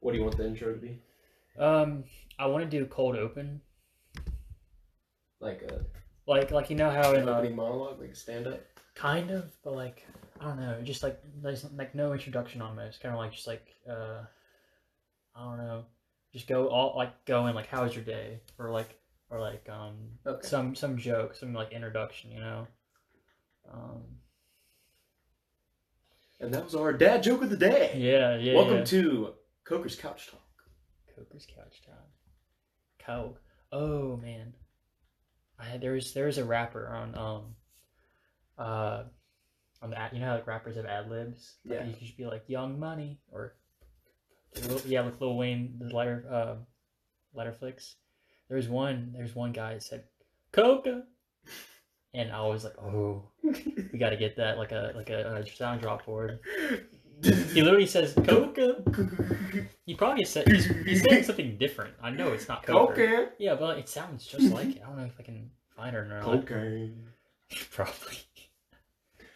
What do you want the intro to be? Um, I want to do cold open, Like a like like you know how in uh, opening monologue, like stand up. kind of, but like I don't know, just like there's like no introduction almost, kind of like just like uh, I don't know, just go all like go in like how was your day or like or like um Okay. some some joke, some like introduction, you know. Um, And that was our dad joke of the day. yeah, yeah. Welcome yeah. to Coker's Couch Talk. Coker's couch Talk. Coke. Oh man, I there was there was a rapper on um uh on the ad- you know how like rappers have ad libs. Like, Yeah. you could just be like Young Money or Lil- yeah, like Lil Wayne the letter uh letter flicks. There's one there's one guy that said Coca, and I was like, oh, we got to get that like a like a, a sound drop for it. He literally says Coca. He probably said he's, he's saying something different. I know it's not Coca. Cocaine. Yeah, but it sounds just like it. I don't know if I can find it or not. Cocaine. Probably.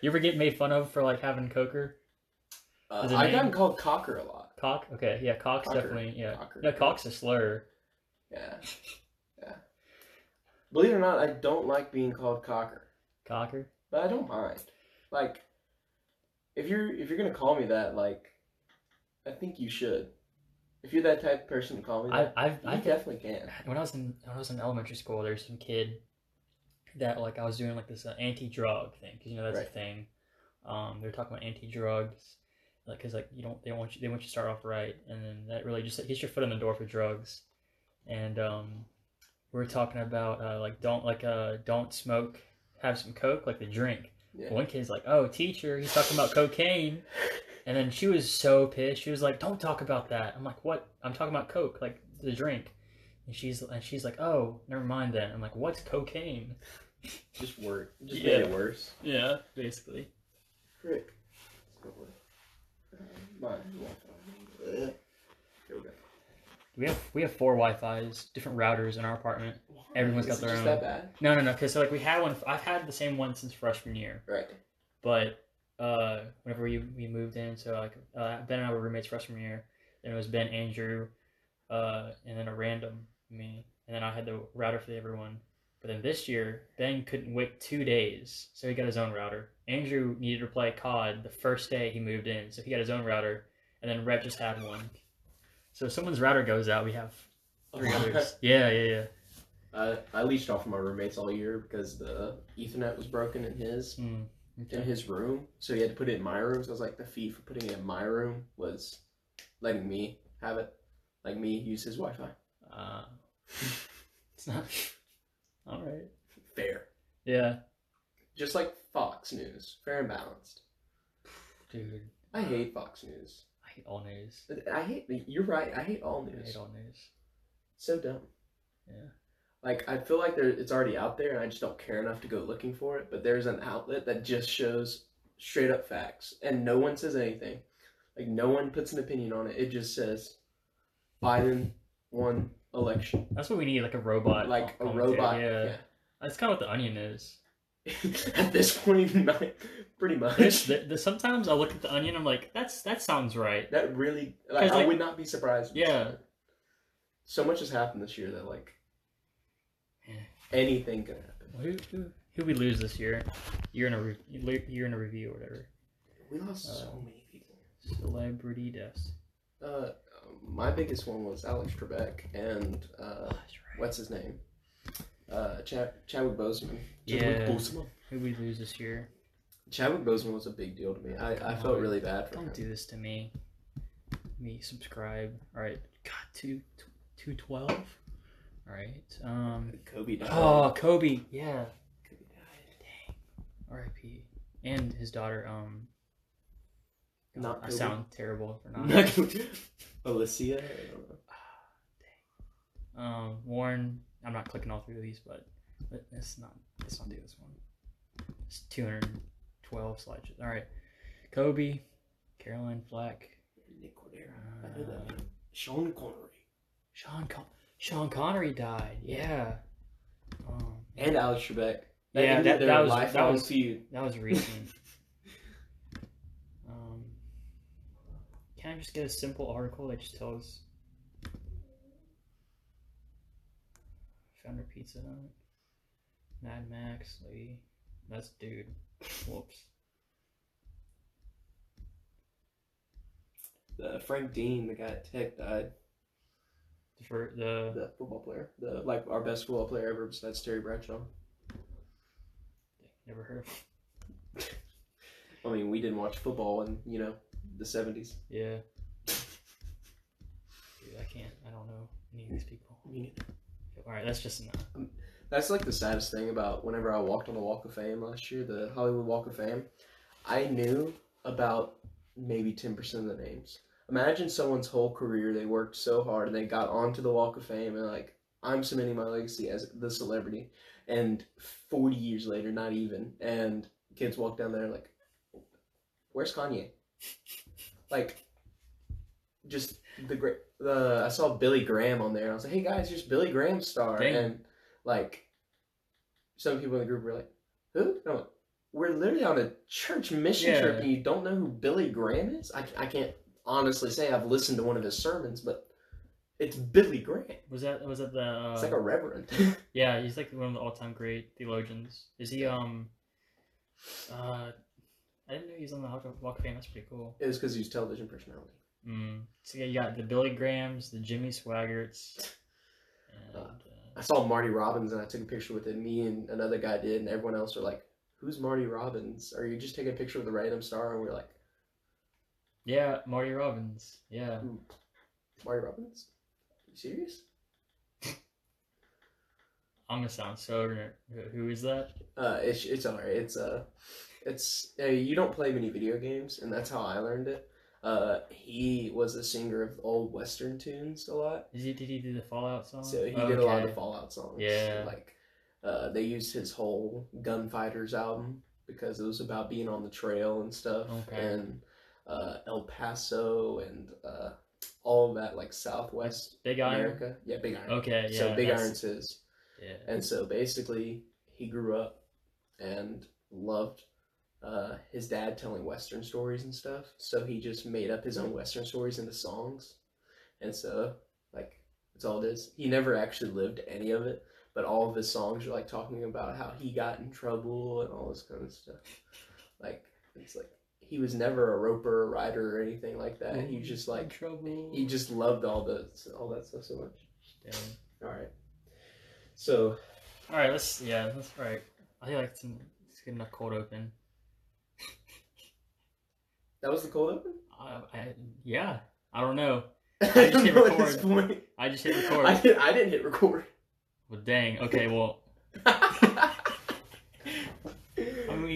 You ever get made fun of for like having coker? Uh, I name? got called Cocker a lot. Cock? Okay, yeah, cock's Cocker. definitely yeah. Cocker. No, cock's a slur. Yeah. Yeah. Believe it or not, I don't like being called Cocker, Cocker. but I don't mind. Like, if you're if you're gonna call me that, like, I think you should. If you're that type of person to call me I that, I've you I definitely can. when I was in when I was in elementary school, there's some kid that like I was doing like this uh, anti-drug thing because you know that's Right. a thing. Um, they're talking about anti-drugs, like because like you don't they want you they want you to start off right, and then that really just like, gets your foot in the door for drugs. And um, we are talking about uh, like don't like uh don't smoke, have some coke like the drink. Yeah. One kid's like, "Oh, teacher, he's talking about cocaine," and then she was so pissed. She was like, "Don't talk about that." I'm like, "What? I'm talking about coke, like the drink." And she's and she's like, "Oh, never mind then." I'm like, "What's cocaine?" Just work. Just Yeah. made it worse. Yeah, basically. Frick. Let's go with, uh. Uh, Here we go. We have we have four Wi-Fi's, different routers in our apartment. Everyone's got their just own. that bad? No, no, no. Because so like we had one. I've had the same one since freshman year. Right. But uh, whenever we, we moved in, so like uh, Ben and I were roommates freshman year. Then it was Ben, Andrew, uh, and then a random me, and then I had the router for everyone. But then this year, Ben couldn't wait two days, so he got his own router. Andrew needed to play COD the first day he moved in, so he got his own router, and then Rhett just had one. So if someone's router goes out, we have three others. Yeah, yeah, yeah. I, I leached off of my roommates all year because the Ethernet was broken in his Mm, in okay. his room, so he had to put it in my room. So I was like, the fee for putting it in my room was letting me have it, like me use his Wi-Fi. Uh, it's not. All right. Fair, Yeah, just like Fox News, fair and balanced. dude. I hate Fox News. I hate all news. I hate. You're right. I hate all news. I news. hate all news. So dumb. Yeah. Like I feel like there, it's already out there, and I just don't care enough to go looking for it. But there's an outlet that just shows straight up facts, and no one says anything. Like no one puts an opinion on it. It just says Biden won election. That's what we need, like a robot. like a robot. Yeah. That's kind of what the onion is. At this point, not, pretty much. the, sometimes I look at the onion, I'm like, that's that sounds right. That really, like, I like- would not be surprised. Yeah. So much has happened this year that like Yeah. Anything can happen. Who who who we lose this year? Year in a re- year in a review or whatever. We lost Uh, so many people. Celebrity deaths. Uh, my biggest one was Alex Trebek and uh, Oh, right. what's his name? Uh, Chad- Chadwick Boseman. Yeah. Chadwick Boseman. Who we lose this year? Chadwick Boseman was a big deal to me. I, I Come felt on. really bad for Don't him. do this to me. Me subscribe. All right. God, two two twelve. All right. Um. Kobe died. Oh, Kobe. Yeah. Kobe died. R.I.P. And his daughter. Um. Not I Kobe. sound terrible for not. Not. Alicia. I don't know. um. Warren. I'm not clicking all three of these, but let's not let's not do this one. It's 212 slides. All right. Kobe. Caroline Flack. Nick Cordero. I know that. Uh. Sean Connery. Sean Con- Sean Connery died. Yeah. Um, And Alex Trebek. Yeah, that- that was- that was- feud. that was recent. um, Can't I just get a simple article that just tells Founder Pizza Hut, Mad Max, Lee. That's dude. Whoops. The Frank Dean, the guy at Tech, died. For the The football player, the like our best football player ever besides Terry Bradshaw. never heard of. I mean, we didn't watch football in you know the seventies. Yeah. Dude, I can't. I don't know any of these people. All right, that's just enough. Um, that's like the saddest thing about whenever I walked on the Walk of Fame last year, the Hollywood Walk of Fame. I knew about maybe ten percent of the names. Imagine someone's whole career they worked so hard and they got onto the Walk of Fame and like I'm cementing my legacy as the celebrity, and forty years later, not even, and kids walk down there like, where's Kanye? Like, just the great. The I saw Billy Graham on there. I was like, hey guys, here's Billy Graham star, Dang. and like, some people in the group were like, who? No, we're literally on a church mission Yeah. trip, and you don't know who Billy Graham is. I I can't honestly say I've listened to one of his sermons, but it's Billy Graham. Was that was that the? Uh, It's like a reverend. yeah, he's like one of the all-time great theologians. Is he? Um. Uh, I didn't know he was on the Walk of- Walk Fame. That's pretty cool. it was because he's television personality. Mm. So yeah, you got the Billy Grahams, the Jimmy Swaggarts, and uh, I saw Marty Robbins and I took a picture with it. Me and another guy did, and everyone else were like, "Who's Marty Robbins? Are you just taking a picture with a random star?" And we are like, yeah, Marty Robbins. Yeah, "Marty Robbins? you serious?" I'm gonna sound so ignorant. Who- is that? Uh, it's it's alright. It's uh, it's uh, you don't play many video games, and that's how I learned it. Uh, he was a singer of old Western tunes a lot, Is he? Did he do the Fallout song? so he did a lot of. Fallout songs. Yeah. like uh, they used his whole Gunfighters album because it was about being on the trail and stuff, Okay. and uh, El Paso and uh, all of that like Southwest Big Iron. America. Yeah, Big Iron. Okay, yeah. so Big that's- Iron's his. Yeah. And so basically, he grew up and loved uh, his dad telling Western stories and stuff. So he just made up his own Western stories into songs. And so, like, that's all it is. He never actually lived any of it, but all of his songs are like talking about how he got in trouble and all this kind of stuff. Like, it's like he was never a roper or rider or anything like that. He was just like, trouble. he just loved all the all that stuff so much. Damn. All right. So All right, let's yeah, that's all right. I think like it's, it's good enough cold open. that was the cold open. I, I, yeah, I don't know. I just hit know at this record. I just hit record. I, did, I didn't hit record. Well, dang. Okay, well, okay,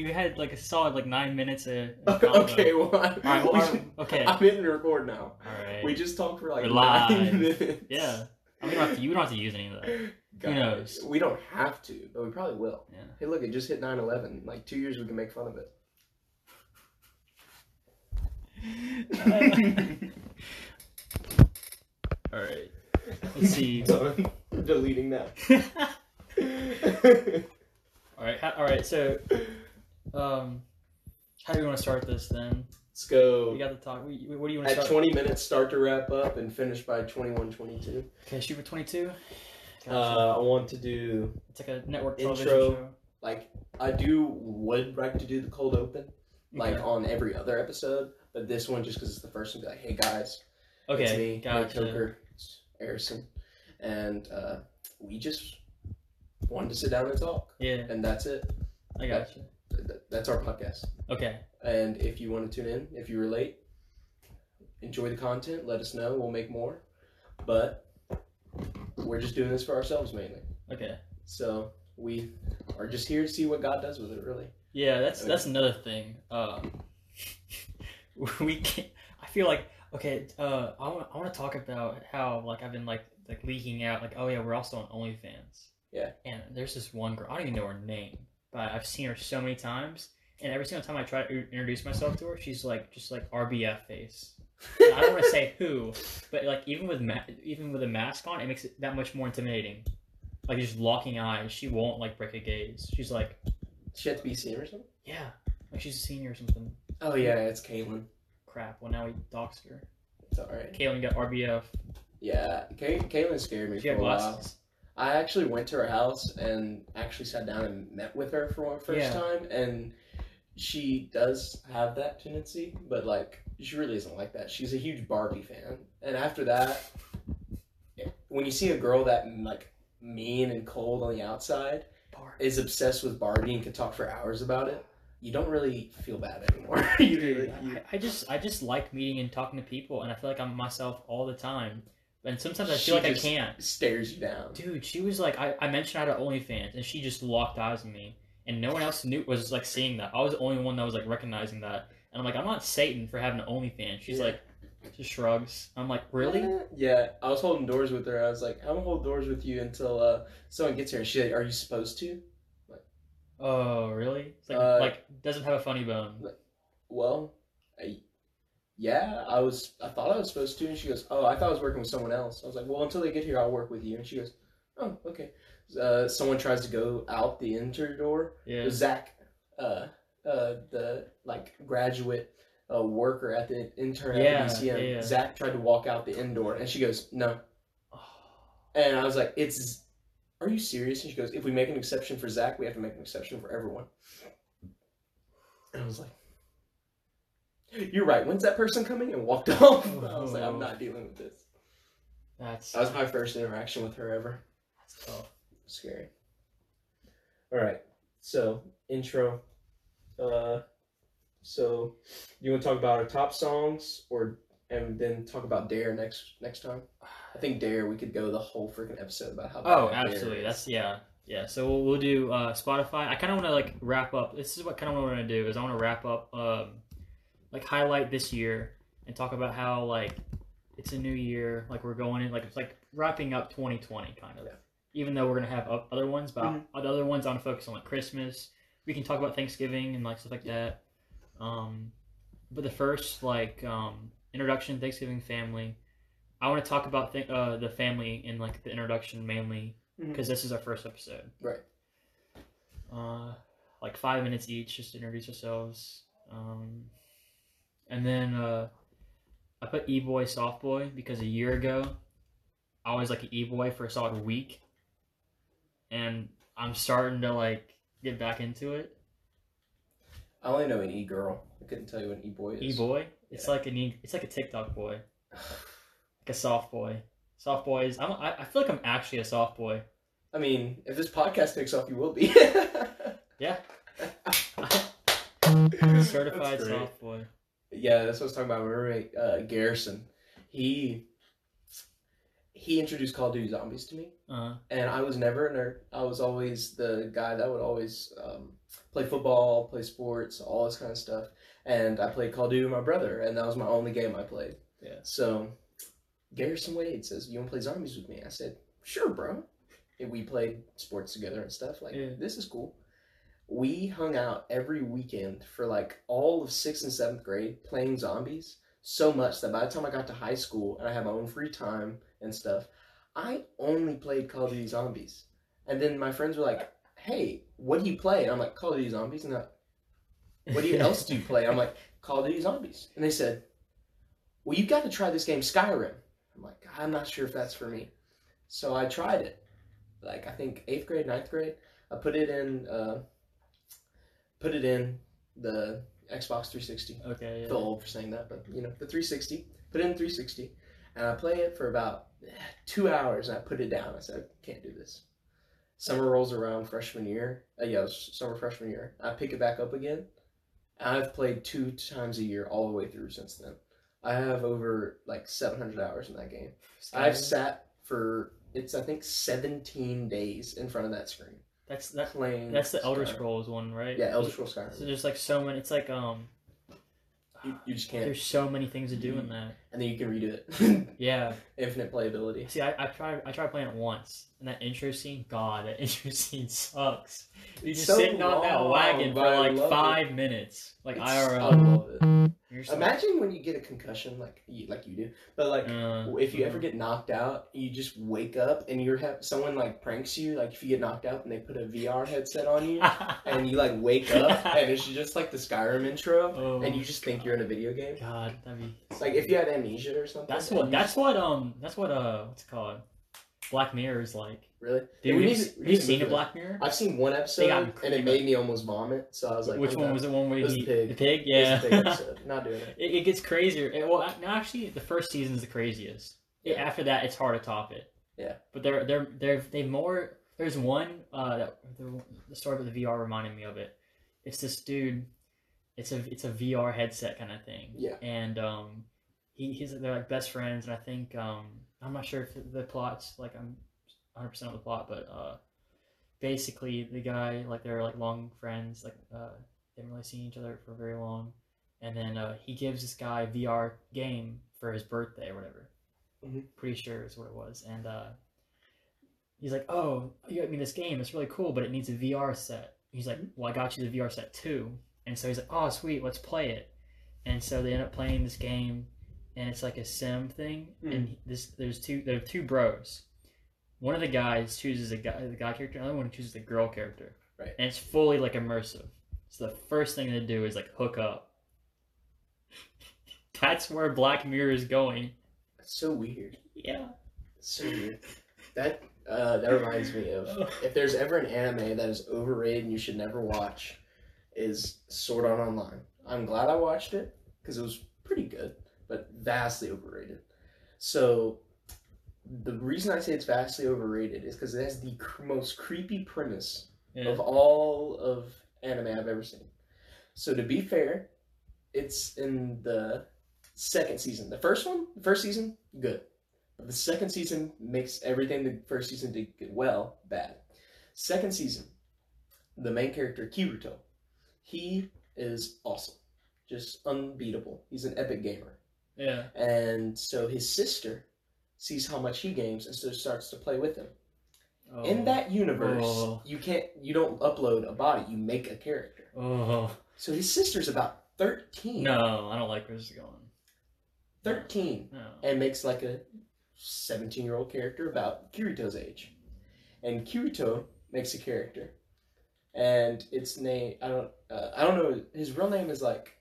We had like a solid like nine minutes of. of combo. well, I, All right. Well, we right, okay. I'm hitting the record now. All right. We just talked for like We're nine live. minutes. Yeah. I mean, you don't have to, you don't have to use any of that. Guys, knows? We don't have to, but we probably will. Yeah. Hey, look, it just hit 9/11. Like two years, we can make fun of it. all right. Let's see. Done. Deleting that. all right. All right. So, um, how do you want to start this then? Let's go. We got to talk. We, what do you want to At start? 20 minutes, start to wrap up and finish by 21, 22. Okay, shoot for twenty-two. Gotcha. Uh, I want to do it's like a network intro. show. like I do would like to do the cold open like Okay. on every other episode, but this one just because it's the first one, be like, hey guys, Okay, it's me, gotcha. Coker, it's Harrison, and uh, we just wanted to sit down and talk, Yeah, and that's it. I got you. Th- th- That's our podcast. Okay, And if you want to tune in, if you relate, enjoy the content. Let us know. We'll make more. But we're just doing this for ourselves mainly. okay. So we are just here to see what God does with it. Really. Yeah, that's Okay. that's another thing. Um, we can't. I feel like okay. Uh, I want I want to talk about how like I've been like like leaking out like oh yeah we're also on OnlyFans. Yeah. And there's this one girl I don't even know her name, but I've seen her so many times, and every single time I try to introduce myself to her, she's like just like RBF face. I don't want to say who, but like even with ma- even with a mask on, it makes it that much more intimidating. Like just locking eyes, she won't like break a gaze. She's like, She had to be seen or something. yeah, like she's a senior or something. Oh yeah, it's Caitlin. Crap. Well, now we doxed her. It's alright. Caitlin got RBF. Yeah, Caitlin scared me She for a while. glasses. I actually went to her house and actually sat down and met with her for one first Yeah. time, and she does have that tendency, but like she really isn't like that. She's a huge Barbie fan, and after that, when you see a girl that like mean and cold on the outside is obsessed with Barbie and can talk for hours about it, you don't really feel bad anymore. you really, you, I, I just I just like meeting and talking to people, and I feel like I'm myself all the time. And sometimes I She feel like just- I can't. stares you down. Dude, she was like, I, I mentioned I had an OnlyFans, and she just locked eyes with me, and no one else knew was like seeing that. I was the only one that was like recognizing that, and I'm like, I'm not Satan for having an OnlyFans. She's Yeah. like, just shrugs. I'm like, really? Yeah, I was holding doors with her. I was like, I'm gonna hold doors with you until uh, someone gets here. And she's like, Are you supposed to? Like, Oh, really? It's like, Uh, like doesn't have a funny bone. Well, I, yeah, I was. I thought I was supposed to, and she goes, "Oh, I thought I was working with someone else." I was like, "Well, until they get here, I'll work with you." And she goes, "Oh, okay." Uh, someone tries to go out the enter door. Yeah. Zach, uh, uh, the like graduate uh, worker at the intern Yeah, at the yeah, yeah. Zach tried to walk out the indoor, and she goes, "No." And I was like, "It's." Are you serious? And she goes, "If we make an exception for Zach, we have to make an exception for everyone." And I was like, "You're right. When's that person coming?" And walked off. I was like, "I'm not dealing with this." That's That was my first interaction with her ever. that's tough. Scary. All right. So intro. Uh, so you want to talk about our top songs, or and then talk about Dare next next time? I think Dare we could go the whole freaking episode about how. Oh, absolutely. That's yeah, yeah. So we'll, we'll do uh, Spotify. I kind of want to like wrap up. This is what kind of what I want to do is I want to wrap up, um, like highlight this year and talk about how like it's a new year. Like we're going in like it's like wrapping up 2020 kind of. Yeah. Even though we're gonna have other ones, but Mhm. the other ones I want to focus on like Christmas. We can talk about Thanksgiving and like stuff like that. Um, but the first like um, introduction, Thanksgiving family. I want to talk about th- uh, the family in like the introduction mainly because this is our first episode. Right. Uh, like five minutes each, just to introduce ourselves. Um, and then uh, I put E Boy Soft Boy because a year ago I was like an E Boy for a solid week, and I'm starting to like get back into it. I only know an E girl. I couldn't tell you what an E boy is. E Boy, it's Yeah. like an e, it's like a TikTok boy, like a soft boy. Soft boys. I'm, I, I feel like I'm actually a soft boy. I mean, if this podcast takes off, you will be. Yeah. Certified soft boy. Yeah, that's what I was talking about. My roommate uh, Garrison, he he introduced Call of Duty Zombies to me, Uh, and I was never a nerd. I was always the guy that would always um, play football, play sports, all this kind of stuff. And I played Call of Duty with my brother, and that was my only game I played. Yeah. So Garrison Wade says, "You want to play zombies with me?" I said, "Sure, bro." And we played sports together and stuff. Like Yeah. this is cool. We hung out every weekend for like all of sixth and seventh grade playing zombies so much that by the time I got to high school and I had my own free time and stuff, I only played Call of Duty Zombies. And then my friends were like, "Hey, what do you play?" And I'm like, "Call of Duty Zombies." And they're like, what do you, else do you play? I'm like, Call of Duty Zombies. And they said, Well, you've got to try this game, Skyrim. I'm like, I'm not sure if that's for me. So I tried it. Like I think eighth grade, ninth grade. I put it in uh, put it in the Xbox 360. Okay. Yeah. feel old for saying that, but you know, the 360. Put it in 360. And I play it for about eh, two hours and I put it down. I said, I can't do this. Summer rolls around freshman year. Uh, yeah, it was summer freshman year. I pick it back up again. I've played two times a year all the way through since then. I have over like 700 hours in that game. I've sat for it's I think 17 days in front of that screen That's that. playing. That's the Elder Skyrim. Scrolls one, right? Yeah, Elder Scrolls Skyrim. So there's like so many. It's like um. You, you just can't, There's so many things to do in that. and then you can redo it. Yeah. Infinite playability. See, I, I tried I tried playing it once, and that intro scene, God, that intro scene sucks. You're just so sitting on that wagon for like five minutes, like It's- I IRL. love it. You're You're just like, Imagine when you get a concussion like you, like you do, but like uh, if you ever uh, get knocked out, you just wake up and you're have someone like pranks you. Like if you get knocked out and they put a VR headset on you, and you like wake up and it's just like the Skyrim intro, Oh, and you just think you're in a video game. God, that'd be. Like if you had amnesia or something. That's what. That's what. Um. That's what. Uh. What's it called? Black Mirror is like. Really. Dude, we have need you, to- we have need you seen a. Black Mirror? I've seen one episode and it made me almost vomit. So I was like, Which one was the one where It was he the pig. the pig? It Yeah. a pig. Not doing it. it, it gets crazier. It- well, actually, the first season is the craziest. Yeah. After that, it's hard to top it. Yeah. But they're they're they're they more. There's one uh that the, the story about the VR reminded me of it. It's this dude. It's a it's a VR headset kind of thing. Yeah. And um, he he's they're like best friends, and I think um I'm not sure if the plot's like I'm 100 percent of the plot, but uh, basically the guy like they're like long friends, like uh they haven't really seen each other for very long, and then uh, he gives this guy a VR game for his birthday or whatever. Mhm. Pretty sure is what it was, and uh, he's like, "Oh, you got me this game. It's really cool, but it needs a VR set." He's like, "Well, I got you the VR set too," and so he's like, "Oh, sweet, let's play it." And so they end up playing this game, and it's like a sim thing. Mm. And this there's two there are two bros. One of the guys chooses a guy the guy character, another one chooses the girl character. Right. And it's fully like immersive. So the first thing they do is like hook up. That's where Black Mirror is going. It's so weird. Yeah. So weird. That uh, that reminds me of if there's ever an anime that is overrated and you should never watch, is Sword Art Online. I'm glad I watched it because it was pretty good, but vastly overrated. So the reason I say it's vastly overrated is because it has the cr- most creepy premise Yeah. of all of anime I've ever seen. So to be fair, it's in the second season. The first one, the first season, good. But the second season makes everything the first season did well bad. Second season, the main character Kirito, he is awesome, just unbeatable. He's an epic gamer, Yeah. and so his sister sees how much he games and so starts to play with him. In Oh. that universe, Oh. you can't, you don't upload a body, you make a character. Oh. So his sister's about thirteen. No, I don't like where this is going. 13 No. and makes like a 17 year old character about Kirito's age. And Kirito makes a character. And its name, I don't, uh, I don't know, his real name is like,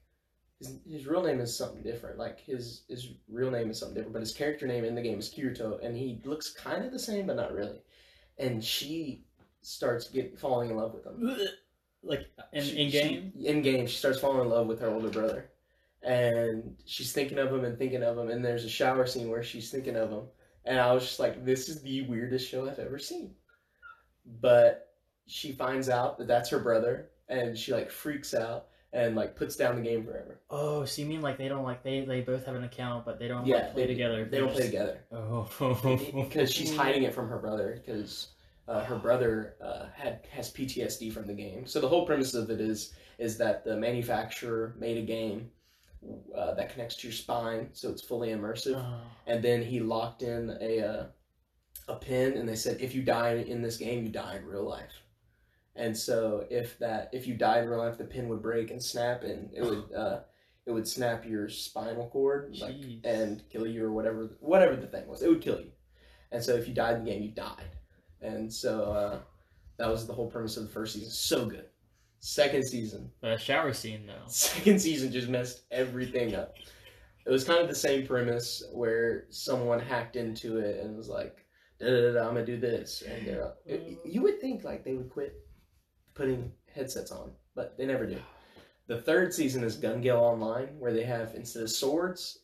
his, his real name is something different. Like his, his real name is something different, but his character name in the game is Kirito, and he looks kind of the same, but not really. And she starts get falling in love with him. Like in, She- in game? she- in game, she starts falling in love with her older brother, and she's thinking of him and thinking of him. And there's a shower scene where she's thinking of him, and I was just like, "This is the weirdest show I've ever seen." But she finds out that that's her brother, and she like freaks out and like puts down the game forever. Oh, so you mean like they don't like they they both have an account but they don't Yeah, like, play they- together? They don't play together Oh. because she's hiding it from her brother because uh, her brother uh, had has PTSD from the game. So the whole premise of it is is that the manufacturer made a game uh, that connects to your spine, so it's fully immersive. Oh. And then he locked in a uh, a pin, and they said if you die in this game, you die in real life. And so if that if you died in real life, the pin would break and snap, and it would uh, it would snap your spinal cord like and kill you or whatever whatever the thing was. It would kill you. And so if you died in the game, you died. And so uh, that was the whole premise of the first season. So good. Second season, The shower scene though. second season just messed everything up. It was kind of the same premise where someone hacked into it and was like, da, da, da, da, "I'm gonna do this," and it- you would think like they would quit putting headsets on, but they never do. The third season is Gun Gale Online, where they have instead of swords,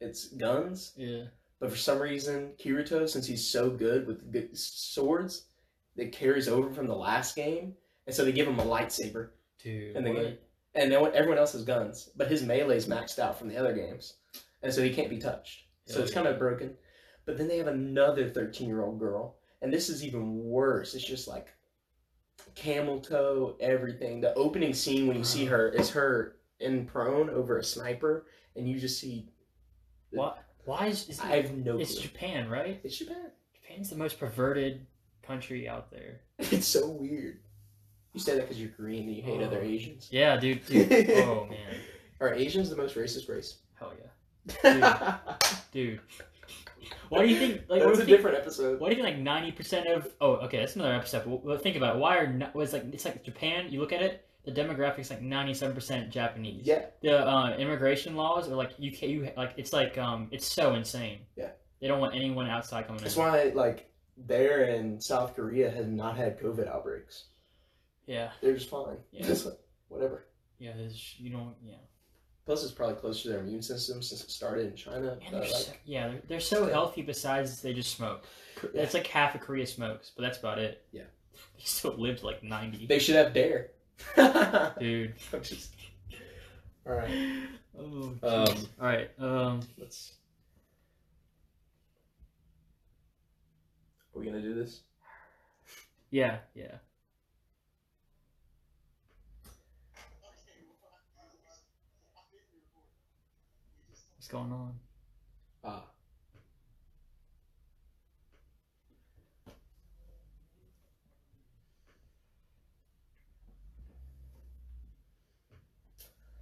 it's guns. Yeah. But for some reason, Kirito, since he's so good with good swords, that carries over from the last game, and so they give him a lightsaber Dude. in the what? game. And no one, everyone else has guns, but his melee's maxed out from the other games, and so he can't be touched. So it's yeah. kind of broken. But then they have another thirteen-year-old girl, and this is even worse. It's just like camel toe, everything. The opening scene when you see her is her in prone over a sniper, and you just see. Why? Why is, is I have no it's clue. Japan, right? It's Japan. Japan's the most perverted country out there. It's so weird. You say that because you're green and you hate other Oh. Asians. Yeah, dude. dude. oh man. Are Asians the most racist race? Hell yeah, dude. Why do you think? Like, what That's a think, different episode. Why do you think like ninety percent of? Oh, okay, that's another episode. Well, think about it. why are was like it's like Japan. You look at it, the demographics like ninety seven percent Japanese. Yeah, The uh, immigration laws are like you can you like it's like um it's so insane. Yeah. They don't want anyone outside coming that's in. why like there in South Korea has not had COVID outbreaks. Yeah. They're just fine. Yeah. Just like, whatever. Yeah. There's you don't yeah. Plus, it's probably close to their immune system since it started in China. They're like, so, yeah they're, they're so Yeah. healthy. Besides they just smoke. yeah. It's like half of Korea smokes, but that's about it. Yeah. They still lived like ninety. they should have dare. Dude. I'm just- All right. Oh, um, all right. Um. let's. Are we gonna do this? Yeah. Yeah. Going on? Ah.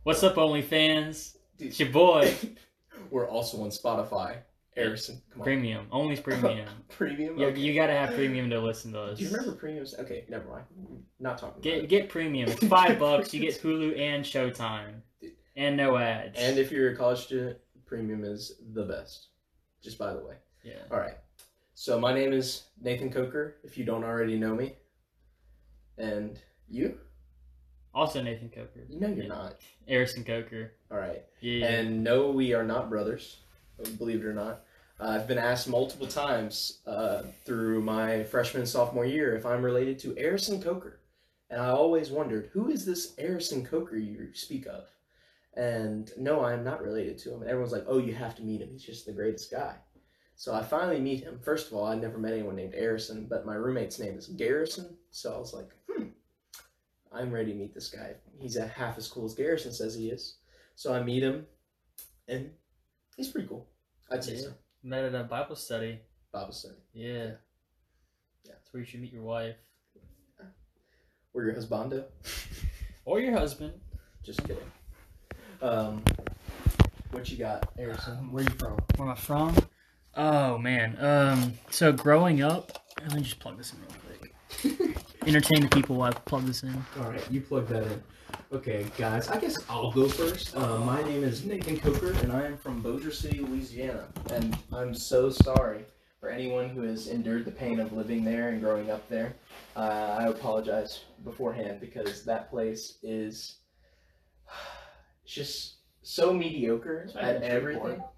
What's up, OnlyFans? It's your boy, We're also on Spotify. Harrison, come on. Premium. Only Premium. Premium. You, Okay. you gotta have Premium to listen to us. Do you remember premiums? Okay, never mind. Not talking. about Get it. get Premium. It's five bucks. You get Hulu and Showtime, and no ads. And if you're a college student, premium is the best. Just by the way. yeah. All right. So my name is Nathan Coker. If you don't already know me, and you, Also Nathan Coker. No, you're Yeah. not. Harrison Coker. All right. Yeah. And no, we are not brothers. Believe it or not. Uh, I've been asked multiple times uh, through my freshman sophomore year if I'm related to Harrison Coker. And I always wondered, who is this Harrison Coker you speak of? And no, I'm not related to him. And everyone's like, oh, you have to meet him. He's just the greatest guy. So I finally meet him. First of all, I never met anyone named Harrison, but my roommate's name is Garrison. So I was like, hmm, I'm ready to meet this guy. He's a half as cool as Garrison says he is. So I meet him, and he's pretty cool. I'd say Yeah. so. Met at a Bible study. Bible study. Yeah. Yeah. That's where you should meet your wife We're your husbando. or your husband. Just kidding. Um, what you got, Harrison? Where you from? Where am I from? Oh man. Um. So growing up, let me just plug this in real quick. Entertain the people while I plug this in. All right, you plug that in. Okay, guys, I guess I'll go first. Uh, my name is Nathan Coker, and I am from Bossier City, Louisiana. And I'm so sorry for anyone who has endured the pain of living there and growing up there. Uh, I apologize beforehand because that place is it's just so mediocre at everything. Shreveport.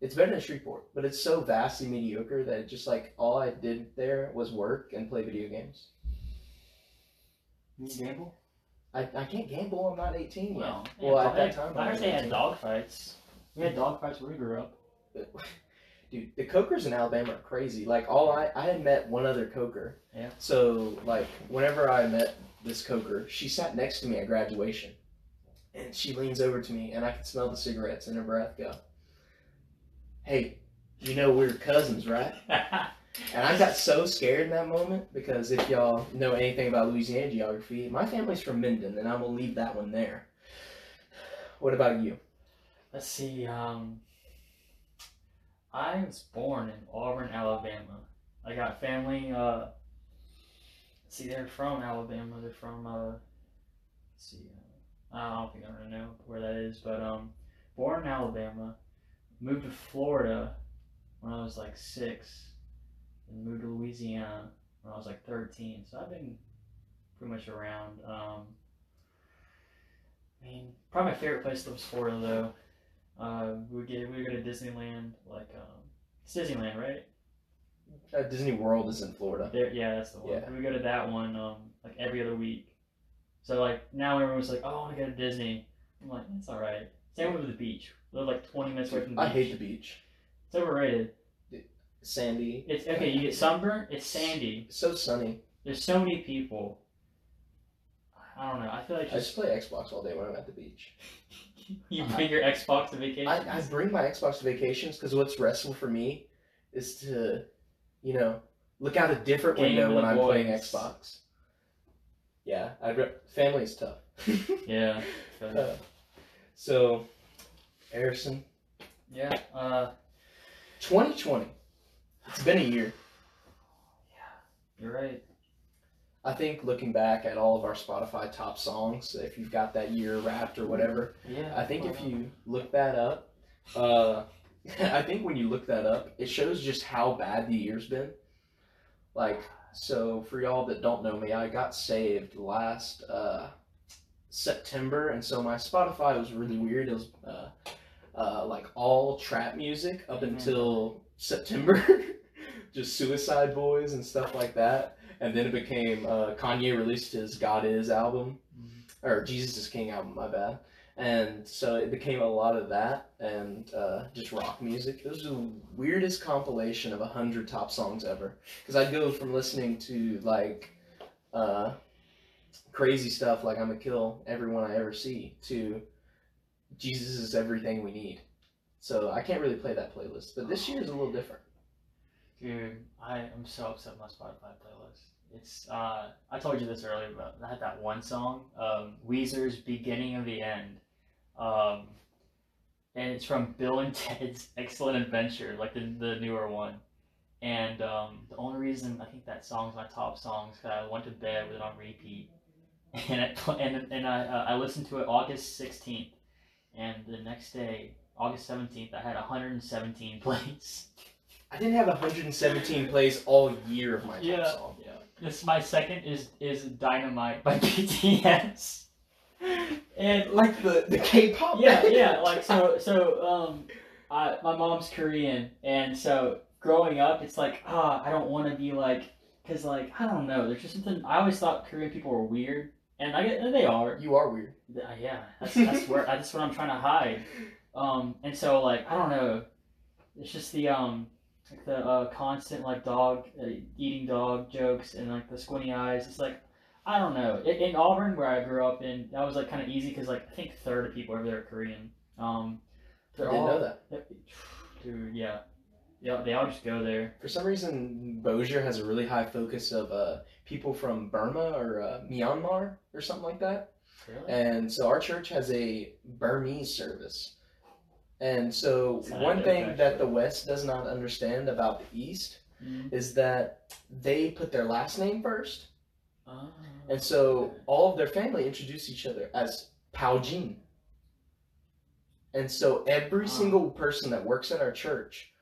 It's better than Shreveport, but it's so vastly mediocre that it just like all I did there was work and play video games. You gamble? I, I can't gamble. I'm not 18 yet. Well, well, at that time, I heard they had 18. dog fights. We had dog fights where we grew up. Dude, the Cokers in Alabama are crazy. Like all I I had met one other Coker. Yeah. So like whenever I met this Coker, she sat next to me at graduation, and she leans over to me, and I can smell the cigarettes in her breath. Go. Hey, you know we're cousins, right? And I got so scared in that moment because if y'all know anything about Louisiana geography, my family's from Minden, and I will leave that one there. What about you? Let's see. Um, I was born in Auburn, Alabama. I got family. Uh, see, they're from Alabama. They're from. Uh, let's see. Uh, I don't think I know where that is, but um, born in Alabama, moved to Florida when I was like six, and moved to Louisiana when I was like thirteen. So I've been pretty much around. Um, I mean, probably my favorite place was Florida though. Uh, we would get we would go to Disneyland, like um, it's Disneyland, right? Uh, Disney World is in Florida. There, yeah, that's the one. Yeah. We go to that one um, like every other week. So like now everyone's like, oh, I want to go to Disney. I'm like, it's all right. Same with the beach. We live like 20 minutes away from the beach. I hate the beach. It's overrated. Sandy. It's okay. You get sunburn. It's sandy. It's so sunny. There's so many people. I don't know. I feel like I just just play Xbox all day when I'm at the beach. you bring your Xbox to vacation. I, I bring my Xbox to vacations because what's restful for me is to, you know, look out a different Game window when I'm playing. Xbox. Yeah, I'd re- family's tough. yeah. I feel you. Uh, So, Harrison, Yeah. Uh, 2020. It's been a year. Yeah, you're right. I think looking back at all of our Spotify top songs, if you've got that year wrapped or whatever, Yeah. I think if you look that up, uh, I think when you look that up, it shows just how bad the year's been. Like, so for y'all that don't know me, I got saved last uh, September, and so my Spotify was really weird. It was uh, uh, like all trap music up Mhm. until September, just Suicide Boys and stuff like that. And then it became uh, Kanye released his God Is album, or Jesus is King album, my bad. And so it became a lot of that and uh, just rock music. It was the weirdest compilation of a hundred top songs ever. Because I'd go from listening to like uh, crazy stuff like I'm gonna kill everyone I ever see to Jesus is everything we need. So I can't really play that playlist. But this year is a little different. Dude, I am so upset with my Spotify playlist. It's uh, I told you this earlier, but I had that one song, um, Weezer's "Beginning of the End," um, and it's from Bill and Ted's Excellent Adventure, like the the newer one. And um, the only reason I think that song's my top song is because I went to bed with it on repeat, and it, and and I uh, I listened to it August sixteenth, and the next day, August seventeenth, I had 117 plays. I didn't have 117 plays all year of my top Yeah. song. Yeah. This my second is is Dynamite by BTS. And Like the, the K-pop yeah, yeah, like so so um I my mom's Korean and so growing up it's like ah I don't want to be like cuz like I don't know there's just something I always thought Korean people were weird and I get and they are. You are weird. Uh, yeah, that's that's where that's what I'm trying to hide. Um and so like I don't know it's just the um like the uh, constant like dog uh, eating dog jokes and like the squinty eyes. It's like I don't know. In, in Auburn, where I grew up in, that was like kind of easy because like I think a third of people over there are Korean. Um, I they're didn't all, know that. Dude, yeah, yeah. They all just go there. For some reason, Bossier has a really high focus of uh, people from Burma or uh, Myanmar or something like that. Really? And so our church has a Burmese service. And so one thing that, that the West does not understand about the East Mm. is that they put their last name first. Ah. And so all of their family introduce each other as Pao Jin. And so every Ah. single person that works at our church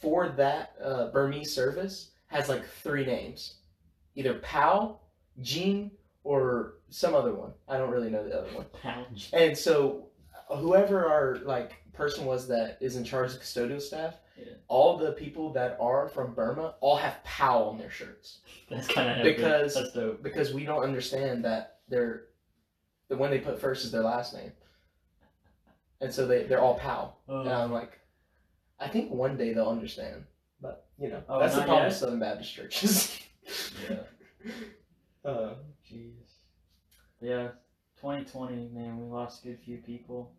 for that uh, Burmese service has like three names either Pao, Jin, or some other one. I don't really know the other one. Pound. And so whoever our like person was that is in charge of custodial staff, Yeah. all the people that are from Burma all have Pao on their shirts That's kind of Because- that's dope. because we don't understand that they're the one they put first is their last name, and so they they're all Pao. And Uh, I'm like, I think one day they'll understand, but you know Oh, that's the problem yet? with Southern Baptist churches. yeah. uh, Jeez. Yeah, 2020, man, we lost a good few people.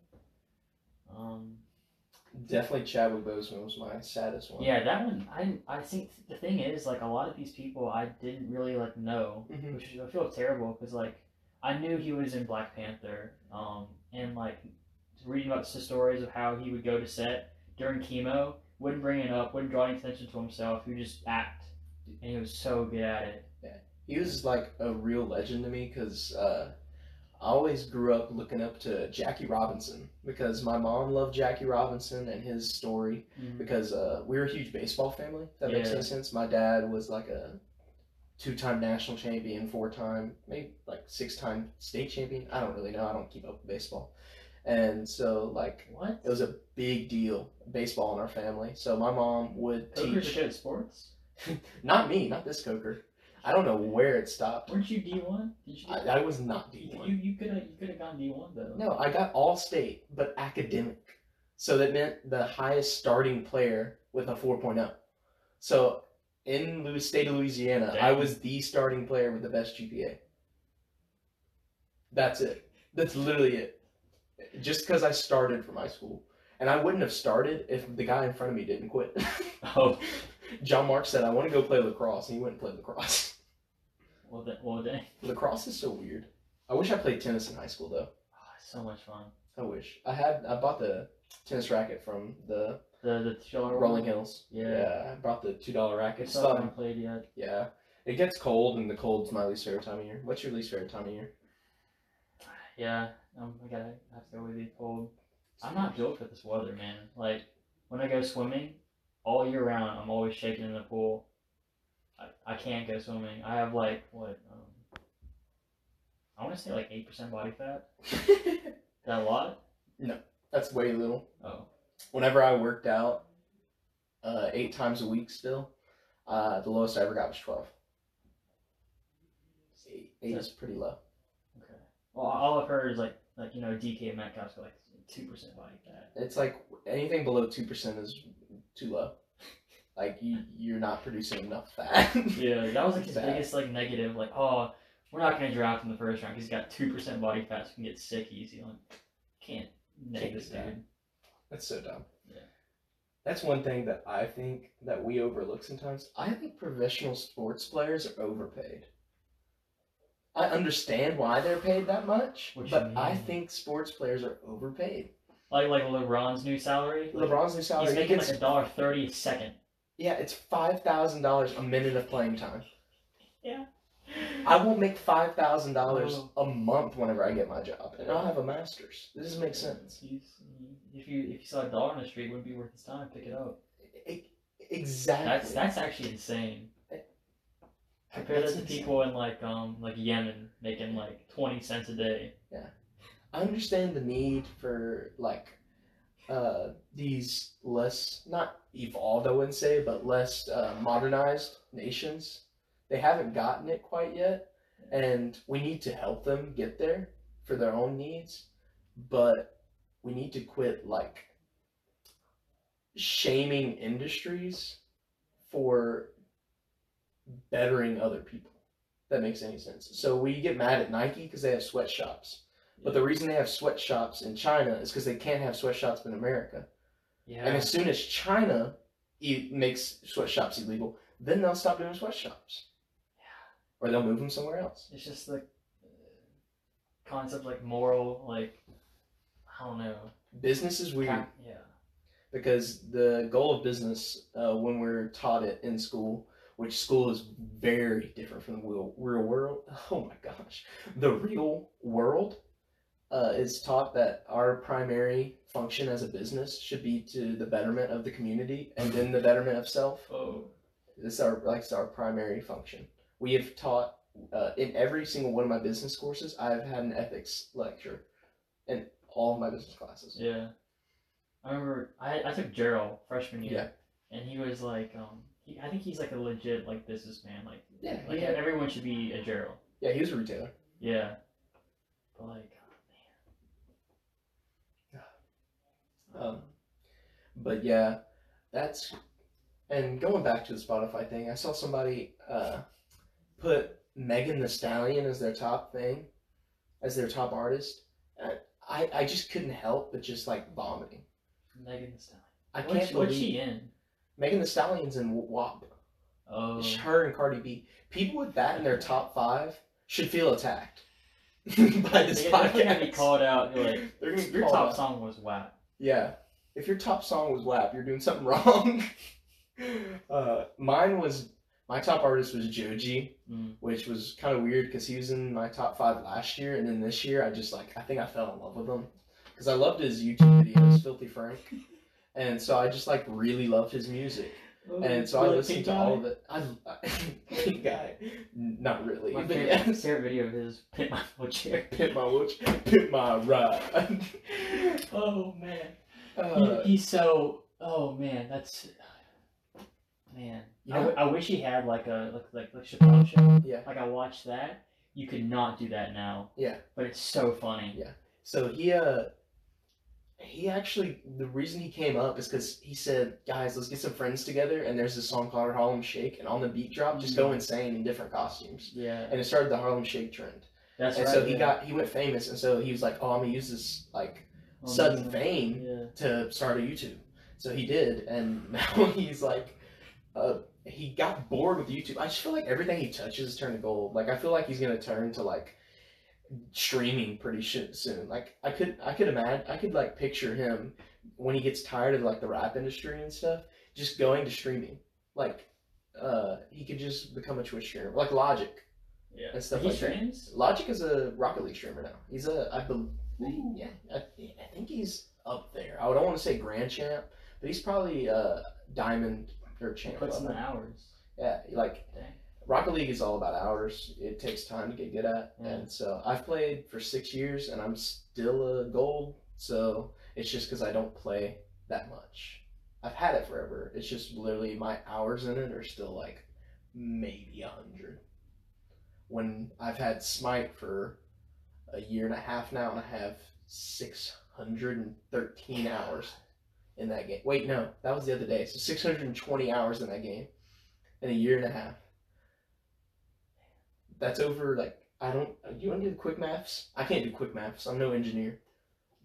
Um, definitely Chadwick Boseman was my saddest one. yeah, that one, I I think the thing is, like, a lot of these people I didn't really, like, know, Mhm. which I feel terrible, because, like, I knew he was in Black Panther, um, and, like, reading about the stories of how he would go to set during chemo, wouldn't bring it up, wouldn't draw any attention to himself, he would just act, and he was so good at it. he was like a real legend to me because uh, I always grew up looking up to Jackie Robinson because my mom loved Jackie Robinson and his story Mhm. because uh, we were a huge baseball family. That makes any sense. My dad was like a two-time national champion, four-time, maybe like six-time state champion. I don't really know. I don't keep up with baseball, and so like What? it was a big deal baseball in our family. So my mom would Coker's teach. good sports? Not me, not this Coker. I don't know where it stopped. Weren't you D one? I, I was not D one. you you could have you could have gone D one though. No, I got all state, but academic. So that meant the highest starting player with a 4.0. So in the state of Louisiana, I was the starting player with the best GPA. That's it. That's literally it. Just because I started from high school. And I wouldn't have started if the guy in front of me didn't quit. Oh, John Mark said, I want to go play lacrosse, and he went and played lacrosse. Well, then, well, dang. lacrosse is so weird. I wish I played tennis in high school, though. Oh, it's so much fun. I wish I had. I bought the tennis racket from the The the two dollar Rolling Hills. Yeah. yeah, I bought the two dollar racket. still Still haven't played yet. Yeah. It gets cold, and the cold's my least favorite time of year. What's your least favorite time of year? Yeah, um, I gotta have to go with the cold. I'm not built for this weather, man. Like when I go swimming, all year round, I'm always shaking in the pool. I, I can't go swimming. I have like what? Um, I want to say like eight percent body fat. Is that a lot? No, that's way little. Oh, Whenever I worked out, uh, eight times a week still, uh, the lowest I ever got was twelve. Eight, eight is pretty low. okay. Well, all I've heard is like like you know DK Metcalf's got like two percent body fat. It's like anything below two percent is too low. Like you, you're not producing enough fat. Yeah, that was like his Bad. biggest like negative. Like, oh, we're not gonna draft in the first round because he's got two percent body fat, so he can get sick easy. Like, can't neg this dude. That's so dumb. Yeah. That's one thing that I think that we overlook sometimes. I think professional sports players are overpaid. I understand why they're paid that much, What but I think sports players are overpaid. Like like LeBron's new salary. Like, LeBron's new salary, he's he making gets, like a dollar thirty a second. Yeah, it's five thousand dollars a minute of playing time. Yeah. I will make five thousand dollars Oh. a month whenever I get my job, and I'll have a master's. This doesn't make sense. If you if you saw a dollar on the street, it wouldn't be worth his time. Pick it up. E- Exactly. That's that's actually insane. Compare That's that to people in like um like Yemen making like twenty cents a day. Yeah, I understand the need for like uh, these less not evolved, I wouldn't say, but less uh, modernized nations. They haven't gotten it quite yet, and we need to help them get there for their own needs. But we need to quit like shaming industries for bettering other people. That makes any sense. So we get mad at Nike because they have sweatshops. But the reason they have sweatshops in China is because they can't have sweatshops in America. Yeah. And as soon as China e- makes sweatshops illegal, then they'll stop doing sweatshops. Or they'll move them somewhere else. It's just like uh, concept like moral like I don't know. Business is weird Cap- yeah. because the goal of business, uh, when we're taught it in school, which school is very different from the real, real world. Oh my gosh. The real world uh, is taught that our primary function as a business should be to the betterment of the community and then the betterment of self. Oh. This is our like it's our primary function. We have taught uh, in every single one of my business courses. I've had an ethics lecture in all of my business classes. Yeah. I remember I, I took Gerald freshman year. Yeah. And he was like, um he, I think he's like a legit like businessman. Like Yeah, like yeah. everyone should be a Gerald. Yeah, he was a retailer. Yeah. But like Um, but yeah, that's and going back to the Spotify thing. I saw somebody uh, put Megan Thee Stallion as their top thing, as their top artist. And I I just couldn't help but just like vomiting. Megan Thee Stallion. I What's, can't what's believe she in? Megan Thee Stallion's in WAP. Oh. Her and Cardi B. People with that in their top five should feel attacked by this They're definitely podcast. gonna be called out. Like, They're gonna be your top out. song was WAP. Yeah. If your top song was WAP, you're doing something wrong. uh, mine was my top artist was Joji, Mm. which was kind of weird because he was in my top five last year, and then this year I just like I think I fell in love with him because I loved his YouTube videos, Filthy Frank, and so I just like really loved his music, and so I listened to all of it. I, I pink guy, not really, My but favorite, yes. favorite video of his Pit My Wheelchair. Pit my watch, pit my ride. Oh man. Uh, he, he's so. Oh man, that's. Man, You I, know- w- I wish he had like a like like like Chappelle show. yeah. Like I watched that. You could not do that now. Yeah. But it's so funny. Yeah. So he uh he actually the reason he came up is because he said, guys, let's get some friends together and there's this song called Harlem Shake and on the beat drop just go insane in different costumes. Yeah. And it started the Harlem Shake trend. That's right. and right. so he yeah. got he went famous and so he was like, Oh, I'm gonna use this like Oh, sudden fame Yeah. to start a YouTube. So he did and now he's like uh he got bored with YouTube. I just feel like everything he touches turns to gold. Like I feel like he's gonna turn to like streaming pretty soon. Like I could I could imagine I could like picture him when he gets tired of like the rap industry and stuff, just going to streaming. Like uh he could just become a Twitch streamer, like Logic Yeah. and stuff he like that. streams? Logic is a Rocket League streamer now. He's a I believe yeah I, I think he's up there. I don't want to say grand champ, but he's probably uh diamond or champ. Puts in the hours. Yeah, like Dang. Rocket League is all about hours. It takes time to get good at, Yeah. and so I've played for six years, and I'm still a gold. So it's just because I don't play that much. I've had it forever. It's just literally my hours in it are still like maybe a hundred. When I've had Smite for a year and a half now, and I have six hundred and thirteen hours in that game. Wait, no, that was the other day. So six hundred and twenty hours in that game in a year and a half. That's over like I don't. You want to do the quick maths? I can't do quick maths. I'm no engineer.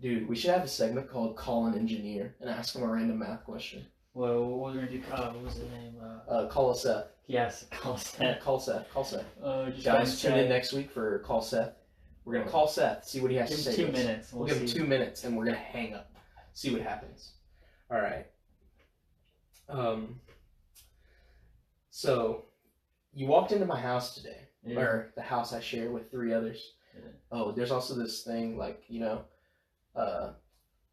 Dude, we should have a segment called "Call an Engineer" and ask him a random math question. Well, what was we gonna do? Uh, what was his name? Uh, Uh, call us Seth. yes, call Seth. Call Seth. Call Seth. Uh, just Guys, tune in next week for call Seth. We're gonna call Seth. See what he has Give to say. two us. minutes. We'll, We'll, give him two minutes, and we're gonna hang up. See what happens. All right. Um. So, you walked into my house today. Yeah. or the house I share with three others. Yeah. Oh, there's also this thing like you know, uh,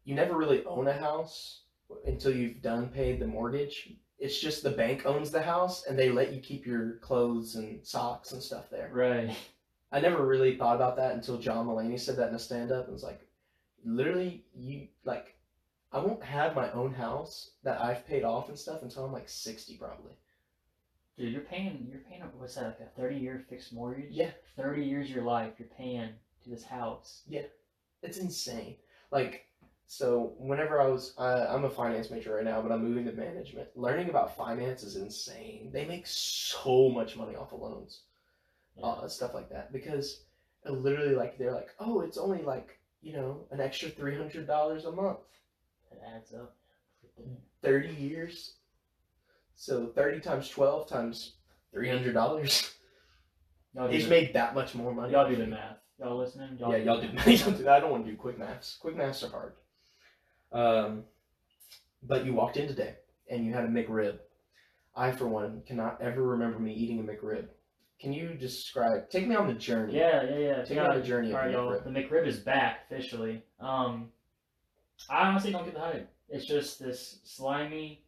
you never really own a house until you've done paid the mortgage. It's just the bank owns the house and they let you keep your clothes and socks and stuff there. Right. I never really thought about that until John Mulaney said that in a stand up and was like, literally, you like, I won't have my own house that I've paid off and stuff until I'm like 60 probably. Dude, you're paying. You're paying. What's that? Like a thirty-year fixed mortgage? Yeah. Thirty years of your life, you're paying to this house. Yeah, it's insane. Like, so whenever I was, uh, I'm a finance major right now, but I'm moving to management. Learning about finance is insane. They make so much money off of loans, uh, stuff like that, because literally, like, they're like, oh, it's only like, you know, an extra three hundred dollars a month, It adds up. thirty years. So thirty times twelve times three hundred dollars. Y'all He's made that much more money. y'all do the math. Y'all listening? yeah, y'all do. y'all do that. I don't want to do quick maths. Quick maths are hard. Um, but you walked in today and you had a McRib. I, for one, cannot ever remember me eating a McRib. Can you describe? Take me on the journey. Yeah, yeah, yeah. Take me on the journey of All right, the y'all. The McRib is back officially. Um, I honestly don't get the hype. It's just this slimy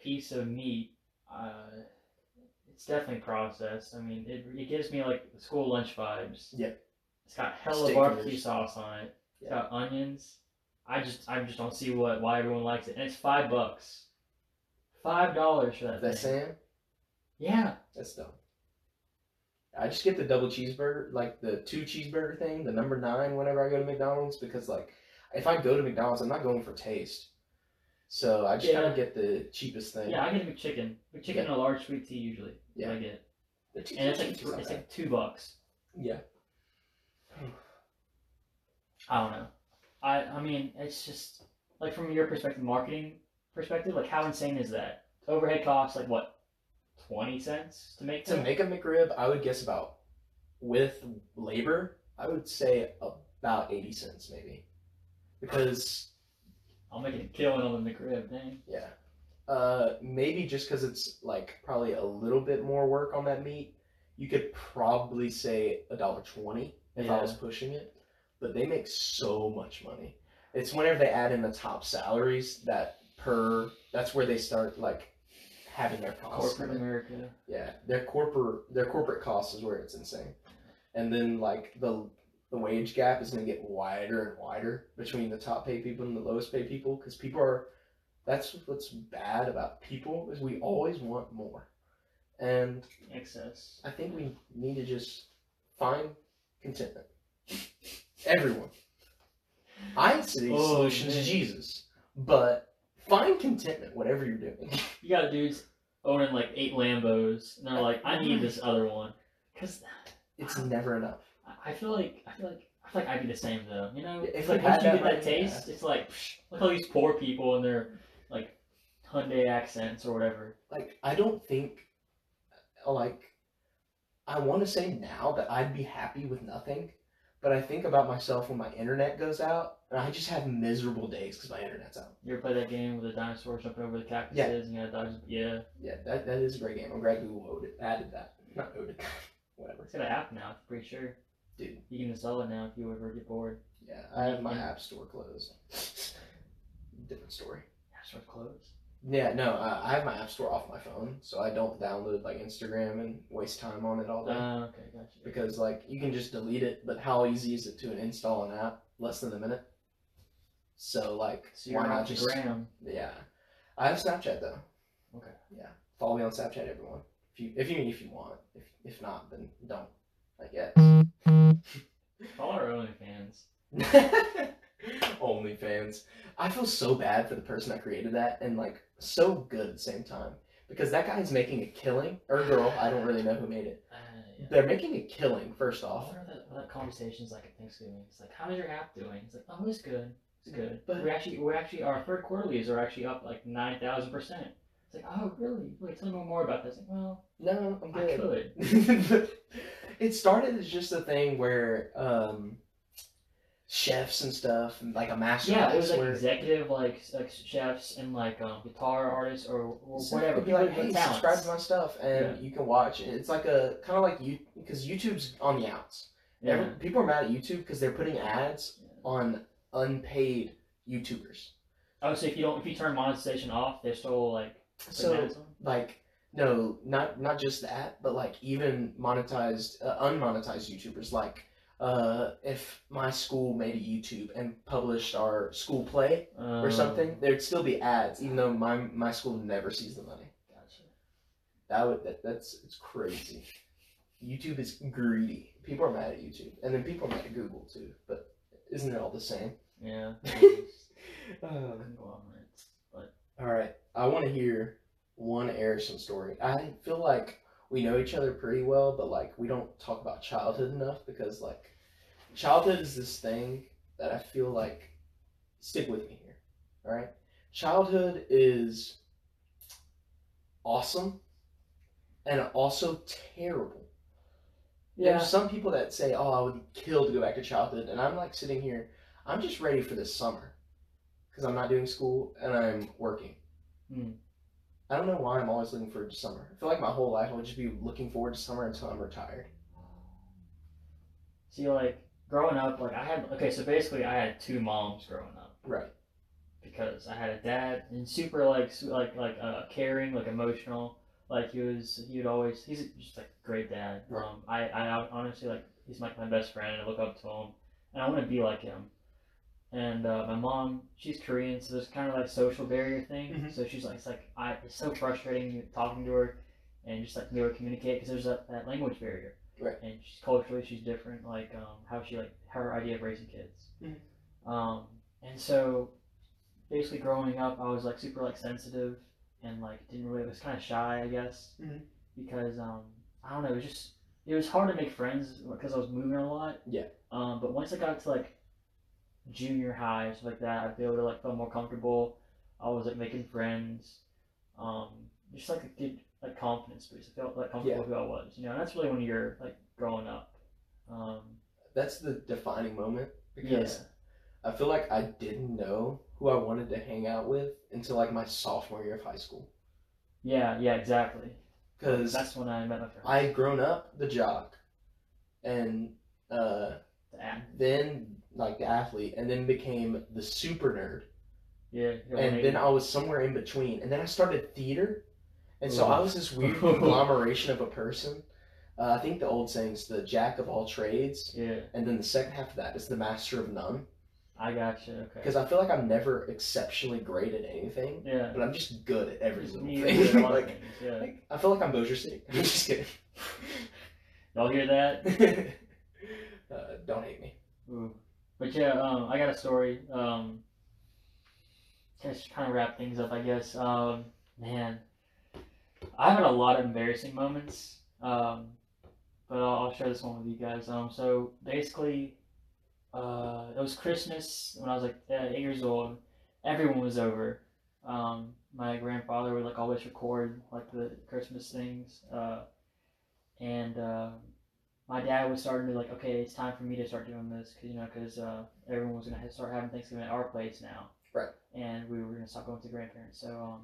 piece of meat. Uh, it's definitely processed. I mean, it, it gives me like school lunch vibes. Yeah. It's got hella Steak barbecue sauce on it. It's Yeah. got onions. I just I just don't see what why everyone likes it. And it's five bucks. Five dollars for that That's thing. Sam. Yeah. That's dumb. I just get the double cheeseburger, like the two cheeseburger thing, the number nine whenever I go to McDonald's because like if I go to McDonald's, I'm not going for taste. So I just kind of get the cheapest thing. Yeah, I get a McChicken. McChicken and a large sweet tea usually. Yeah. Yeah. I get. The two And it's like cheapest is th- not it's like two bucks. yeah. I don't know. I I mean, it's just like from your perspective, marketing perspective, like how insane is that? Overhead costs like what, twenty cents to make To make a McRib, I would guess about with labor, I would say about eighty cents maybe, because I'll make it a killing on the crib, dang. yeah, uh, maybe just because it's like probably a little bit more work on that meat, you could probably say a dollar twenty if I was pushing it. But they make so much money. It's whenever they add in the top salaries that per that's where they start like having their costs. Corporate America. Yeah, their corporate their corporate cost is where it's insane, and then like the the wage gap is going to get wider and wider between the top paid people and the lowest paid people because people are. That's what's bad about people is we always want more, and Excess. I think we need to just find contentment. Everyone. I say Oh, solution man. to Jesus, but find contentment whatever you're doing. You got dudes owning like eight Lambos, and they're like, I need this other one, cause It's never enough. I- feel like I feel like I feel like I'd be the same though. You know, it's like once you get that taste, it's like psh, look at all these poor people and their like Hyundai accents or whatever. like I don't think uh, like I want to say now that I'd be happy with nothing, but I think about myself when my internet goes out, and I just have miserable days because my internet's out. You ever play that game with the dinosaurs jumping over the cactuses Yeah. and you gotta dodge? Yeah. Yeah, that, that is a great game. I'm glad Google added that. Not owed it. Whatever. It's got an app now, I'm pretty sure. Dude. You can sell it now if you ever get bored. Yeah, I have my Yeah. app store closed. Different story. Sort of closed. Yeah, no, uh, I have my app store off my phone, so I don't download like Instagram and waste time on it all day. Uh, okay, gotcha. because like you can just delete it, but how easy is it to install an app? Less than a minute. So like, So you're why not just? gram. Yeah, I have Snapchat though. Okay. Yeah, follow me on Snapchat, everyone. If you if you if you want, if if not, then don't. I guess. Follow our OnlyFans. OnlyFans. I feel so bad for the person that created that, and like so good at the same time because that guy is making a killing or girl. I don't really know who made it. Uh, yeah. They're making a killing. First off, what that, what that conversation's like at Thanksgiving. It's like, how's your app doing? It's like, oh, it's good. It's good. But- we actually, we actually, our third quarterlies are actually up like nine thousand percent. It's like, oh, really? Wait, tell me more about this. Like, well, no, I'm I good. could. it started as just a thing where um, chefs and stuff, and like a master Yeah, it was like where executive, like like chefs and like um, guitar artists or, or so whatever. be like, hey, talents. subscribe to my stuff, and Yeah. you can watch. It's like a kind of like you because YouTube's on the outs. Yeah. Every, people are mad at YouTube because they're putting ads Yeah. on unpaid YouTubers. Oh, so if you don't, if you turn monetization off, they're still like So like no, not not just that, but like even monetized, uh, unmonetized YouTubers. Like uh, if my school made a YouTube and published our school play or Um, something, there'd still be ads, even though my my school never sees the money. Gotcha. That would that, that's it's crazy. YouTube is greedy. People are mad at YouTube, and then people are mad at Google too. But isn't it all the same? Yeah. Uh, Conglomerates. But all right, I want to hear one Harrison story. I feel like we know each other pretty well, but like we don't talk about childhood enough because like childhood is this thing that I feel like stick with me here. All right, childhood is awesome and also terrible. yeah, There's some people that say, "Oh, I would kill to go back to childhood," and I'm like sitting here, I'm just ready for this summer because I'm not doing school and I'm working. Hmm. I don't know why I'm always looking forward to summer. I feel like my whole life I'll just be looking forward to summer until I'm retired. See, like growing up, like I had okay, so basically I had two moms growing up Right. because I had a dad and super like like like uh, caring, like emotional. Like he was, he'd always he's just like a great dad. Right. Um, I I honestly like he's like my best friend and I look up to him and I want to be like him. And uh, my mom, she's Korean, so there's kind of like social barrier thing. Mhm. So she's like, it's like I, it's so frustrating talking to her, and just like able to communicate because there's that, that language barrier. Right. And she's culturally she's different, like um, how she like her idea of raising kids. Mhm. Um, and so basically growing up, I was like super like sensitive and like didn't really was kind of shy, I guess, Mhm. because um, I don't know, it was just it was hard to make friends because I was moving a lot. Yeah. Um, but once I got to like junior high and stuff like that, I feel to like feel more comfortable. I was like making friends, um, just like a good like confidence boost. I felt like comfortable Yeah. who I was, you know. And that's really when you're like growing up. Um, That's the defining moment yeah, because I feel like I didn't know who I wanted to hang out with until like my sophomore year of high school. yeah, yeah, exactly. Because that's when I met my friends. I had grown up the jock, and uh, The then like the athlete, and then became the super nerd, Yeah, yeah, and maybe. then I was somewhere in between, and then I started theater, and so I was this weird conglomeration of a person. Uh, I think the old saying's the jack of all trades, yeah, and then the second half of that is the master of none. I got you. Okay. Because I feel like I'm never exceptionally great at anything, Yeah. but I'm just good at every little You thing. did a lot of like, things, yeah. like, I feel like I'm Bossier City. I'm just kidding. Y'all hear that? uh, don't hate me. Ooh. But yeah, um, I got a story. Um, just kind of wrap things up, I guess. Um, man, I had a lot of embarrassing moments. Um, but I'll, I'll share this one with you guys. Um, so basically, uh, it was Christmas when I was like eight years old. Everyone was over. Um, my grandfather would like always record like the Christmas things. Uh, and uh, my dad was starting to be like, okay, it's time for me to start doing this, cause, you know, because uh, everyone was gonna start having Thanksgiving at our place now, Right. And we were gonna stop going to grandparents. So um,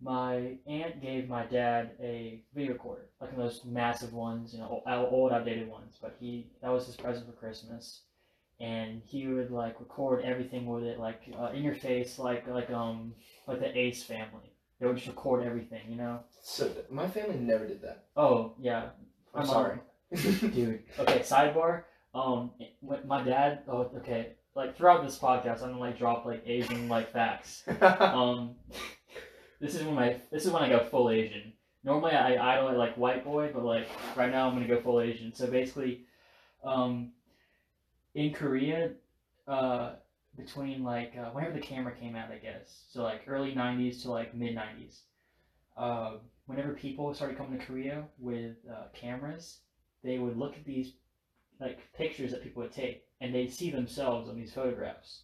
my aunt gave my dad a video recorder, like one of those massive ones, you know, old, old outdated ones. But he that was his present for Christmas, and he would like record everything with it, like uh, in your face, like like um like the Ace family. They would just record everything, you know. So my family never did that. Oh yeah, I'm My sorry. dude. Okay, sidebar. Um, my dad. Oh, okay. Like throughout this podcast, I'm gonna like drop like Asian like facts. Um, this is when my this is when I go full Asian. Normally I idol like white boy, but like right now I'm gonna go full Asian. So basically, um, in Korea, uh, between like uh, whenever the camera came out, I guess. So like early '90s to like mid '90s. Uh, whenever people started coming to Korea with uh, cameras, they would look at these like pictures that people would take, and they'd see themselves on these photographs.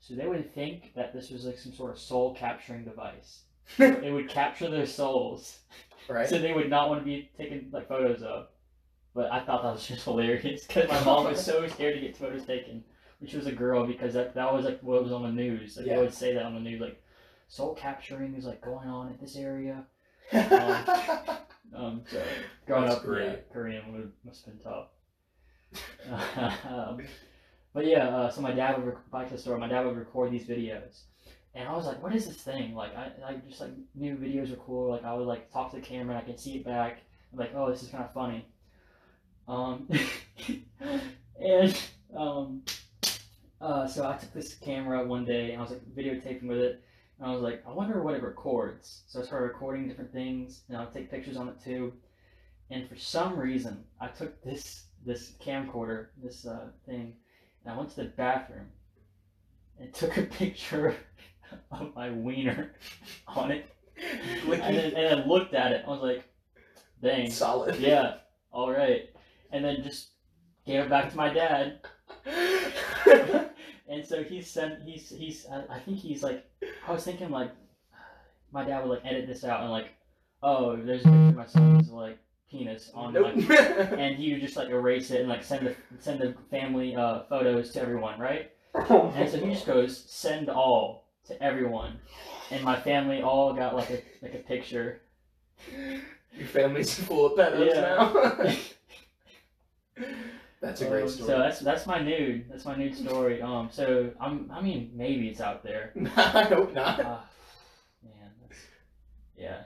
So they would think that this was like some sort of soul capturing device. it would capture their souls, right? so they would not want to be taken like photos of. But I thought that was just hilarious because my mom was so scared to get photos taken, which was a girl, because that, that was like what was on the news. Like Yeah. they would say that on the news, like soul capturing is like going on at this area. Um, so growing That's up, great. yeah, Korean would must have been tough. um, but yeah, uh, so my dad would rec- back to the store. My dad would record these videos, and I was like, "What is this thing?" Like, I, I just like new videos were cool. Like, I would like talk to the camera, and I could see it back. I'm like, "Oh, this is kind of funny." Um, and um, uh, so I took this camera one day, and I was like videotaping with it. And I was like, I wonder what it records. So I started recording different things, and I'll take pictures on it too. And for some reason, I took this this camcorder, this uh, thing, and I went to the bathroom and took a picture of my wiener on it, and then, and then looked at it. I was like, dang, Solid. yeah, all right. And then just gave it back to my dad. And so he sent he's he's I I think he's like I was thinking like my dad would like edit this out and like oh there's a picture of my son's like penis on Nope. like and he would just like erase it and like send the send the family uh photos to everyone right and so he just goes send all to everyone and my family all got like a like a picture Your family's full of pedos Yeah. now. That's a great Um, story. so that's that's my nude that's my nude story um so I'm I mean maybe it's out there I hope not. Ah, man, that's yeah.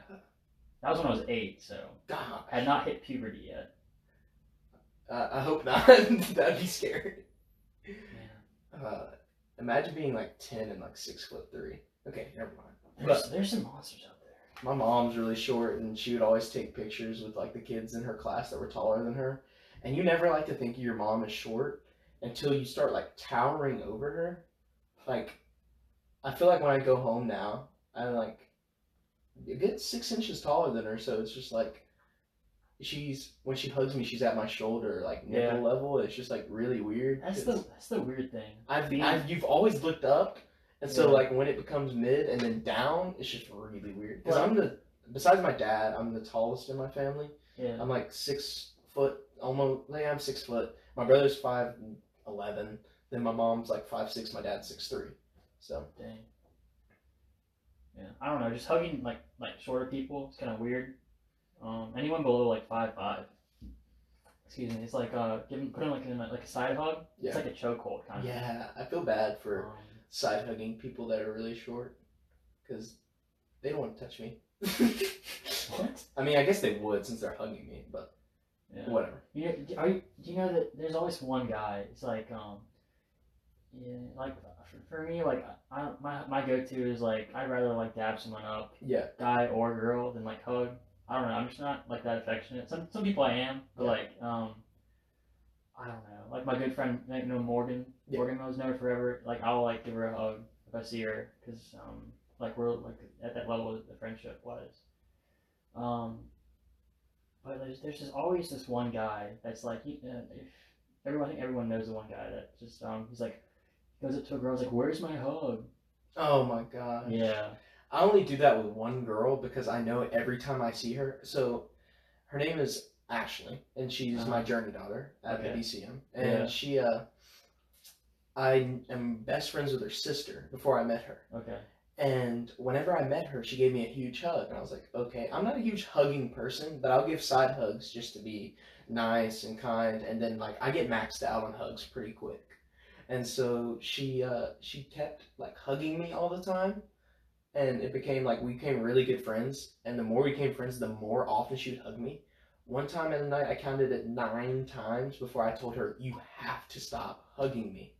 That was when I was eight, so God, I had not hit puberty yet. uh, I hope not. That'd be scary. Man, Uh, imagine being like ten and like six foot three. Okay, never mind. there's, But there's some monsters out there. my mom's really short, and she would always take pictures with like the kids in her class that were taller than her. And you never like to think your mom is short until you start like towering over her. Like, I feel like when I go home now, I'm like a good six inches taller than her. So it's just like she's when she hugs me, she's at my shoulder, like nipple Yeah. level. It's just like really weird. That's the that's the weird thing. I've, being- I've you've always looked up, and so Yeah. like when it becomes mid and then down, it's just really weird. Because Well- I'm the besides my dad, I'm the tallest in my family. Yeah. I'm like six foot, almost. Like I'm six foot. My brother's five eleven. Then my mom's like five six. My dad's six three. So Dang. Yeah. I don't know. Just hugging like like shorter people is kind of weird. Um, anyone below like five five. Excuse me. It's like uh, giving putting like in a, like a side hug. Yeah. It's like a chokehold kind of. yeah, I feel bad for Um, side hugging people that are really short, because they don't want to touch me. what? I mean, I guess they would since they're hugging me, but Yeah. whatever. You know, are you, do you know that there's always one guy? It's like um, yeah, like for, for me, like I my my go to is like I'd rather like dab someone up, Yeah. guy or girl, than like hug. I don't know. I'm just not like that affectionate. Some some people I am, but Yeah. like um, I don't know. Like my good friend, like, you know Morgan. Yeah. Morgan knows never forever. Like I'll like give her a hug if I see her, cause um, like we're like at that level of the friendship was. Um, but there's there's just always this one guy that's like he, uh, everyone I think everyone knows the one guy that just um he's like goes up to a girl he's like where's my hug Oh my god. yeah I only do that with one girl because I know every time I see her. So her name is Ashley, and she's my journey daughter at Okay. the BCM, and Yeah. she uh, I am best friends with her sister before I met her. Okay. And whenever I met her, she gave me a huge hug. And I was like, okay, I'm not a huge hugging person, but I'll give side hugs just to be nice and kind. And then, like, I get maxed out on hugs pretty quick. And so she, uh, she kept, like, hugging me all the time. And it became, like, we became really good friends. And the more we became friends, the more often she would hug me. One time in the night, I counted it nine times before I told her, you have to stop hugging me.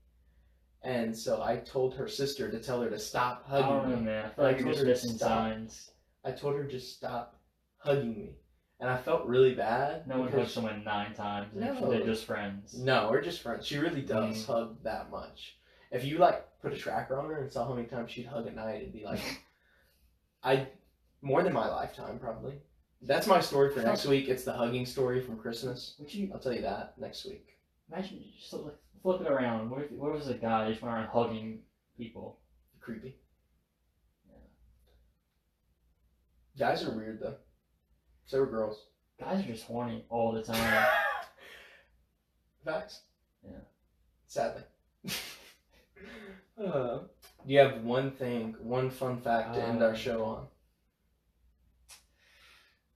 And so I told her sister to tell her to stop hugging me. man. I feel I like you're told just missing stop. signs. I told her just stop hugging me, and I felt really bad. No one hugs someone nine times. No. They're just friends. No, we're just friends. She really does Mm. hug that much. If you like put a tracker on her and saw how many times she'd hug at night, it'd be like, I more than my lifetime probably. That's my story for next week. It's the hugging story from Christmas. Would you I'll tell you that next week. imagine you just like, flip it around? What if what was a guy just went around hugging people? Creepy. Yeah. Guys are weird though. So are girls. Guys are just horny all the time. Facts. Yeah. Sadly. uh, do you have one thing, one fun fact to end our Um, show on?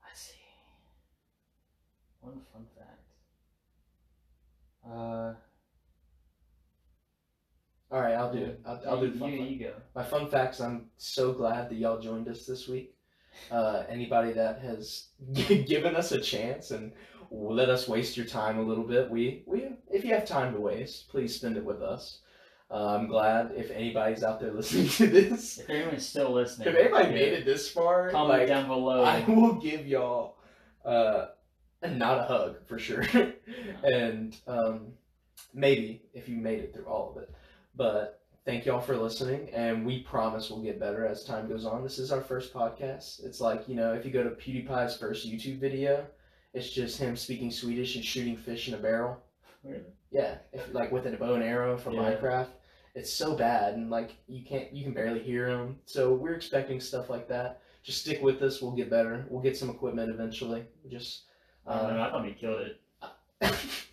Let's see. One fun fact. Uh, All right, I'll do it. I'll, I'll do the fun you, fact. you go. My fun facts. I'm so glad that y'all joined us this week. Uh, anybody that has given us a chance and let us waste your time a little bit, we we if you have time to waste, please spend it with us. Uh, I'm glad if anybody's out there listening to this. If anyone's still listening, If anybody yeah, made it this far, comment like down below. I will give y'all uh, not a hug for sure, and um, maybe if you made it through all of it. But thank y'all for listening, and we promise we'll get better as time goes on. This is our first podcast. It's like you know, if you go to PewDiePie's first YouTube video, it's just him speaking Swedish and shooting fish in a barrel. Really? Yeah, if, like with a bow and arrow from Yeah. Minecraft. It's so bad, and like you can't, you can barely hear him. So we're expecting stuff like that. Just stick with us. We'll get better. We'll get some equipment eventually. Just, I know. uh, I thought we killed it.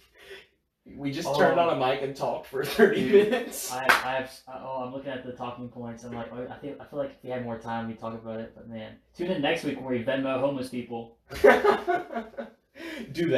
we just Oh. turned on a mic and talked for thirty Dude, minutes. I have, I have. Uh, oh, I'm looking at the talking points. I'm like, oh, I think I feel like if we had more time, we'd talk about it. But man, tune in next week where we Venmo homeless people. Do that.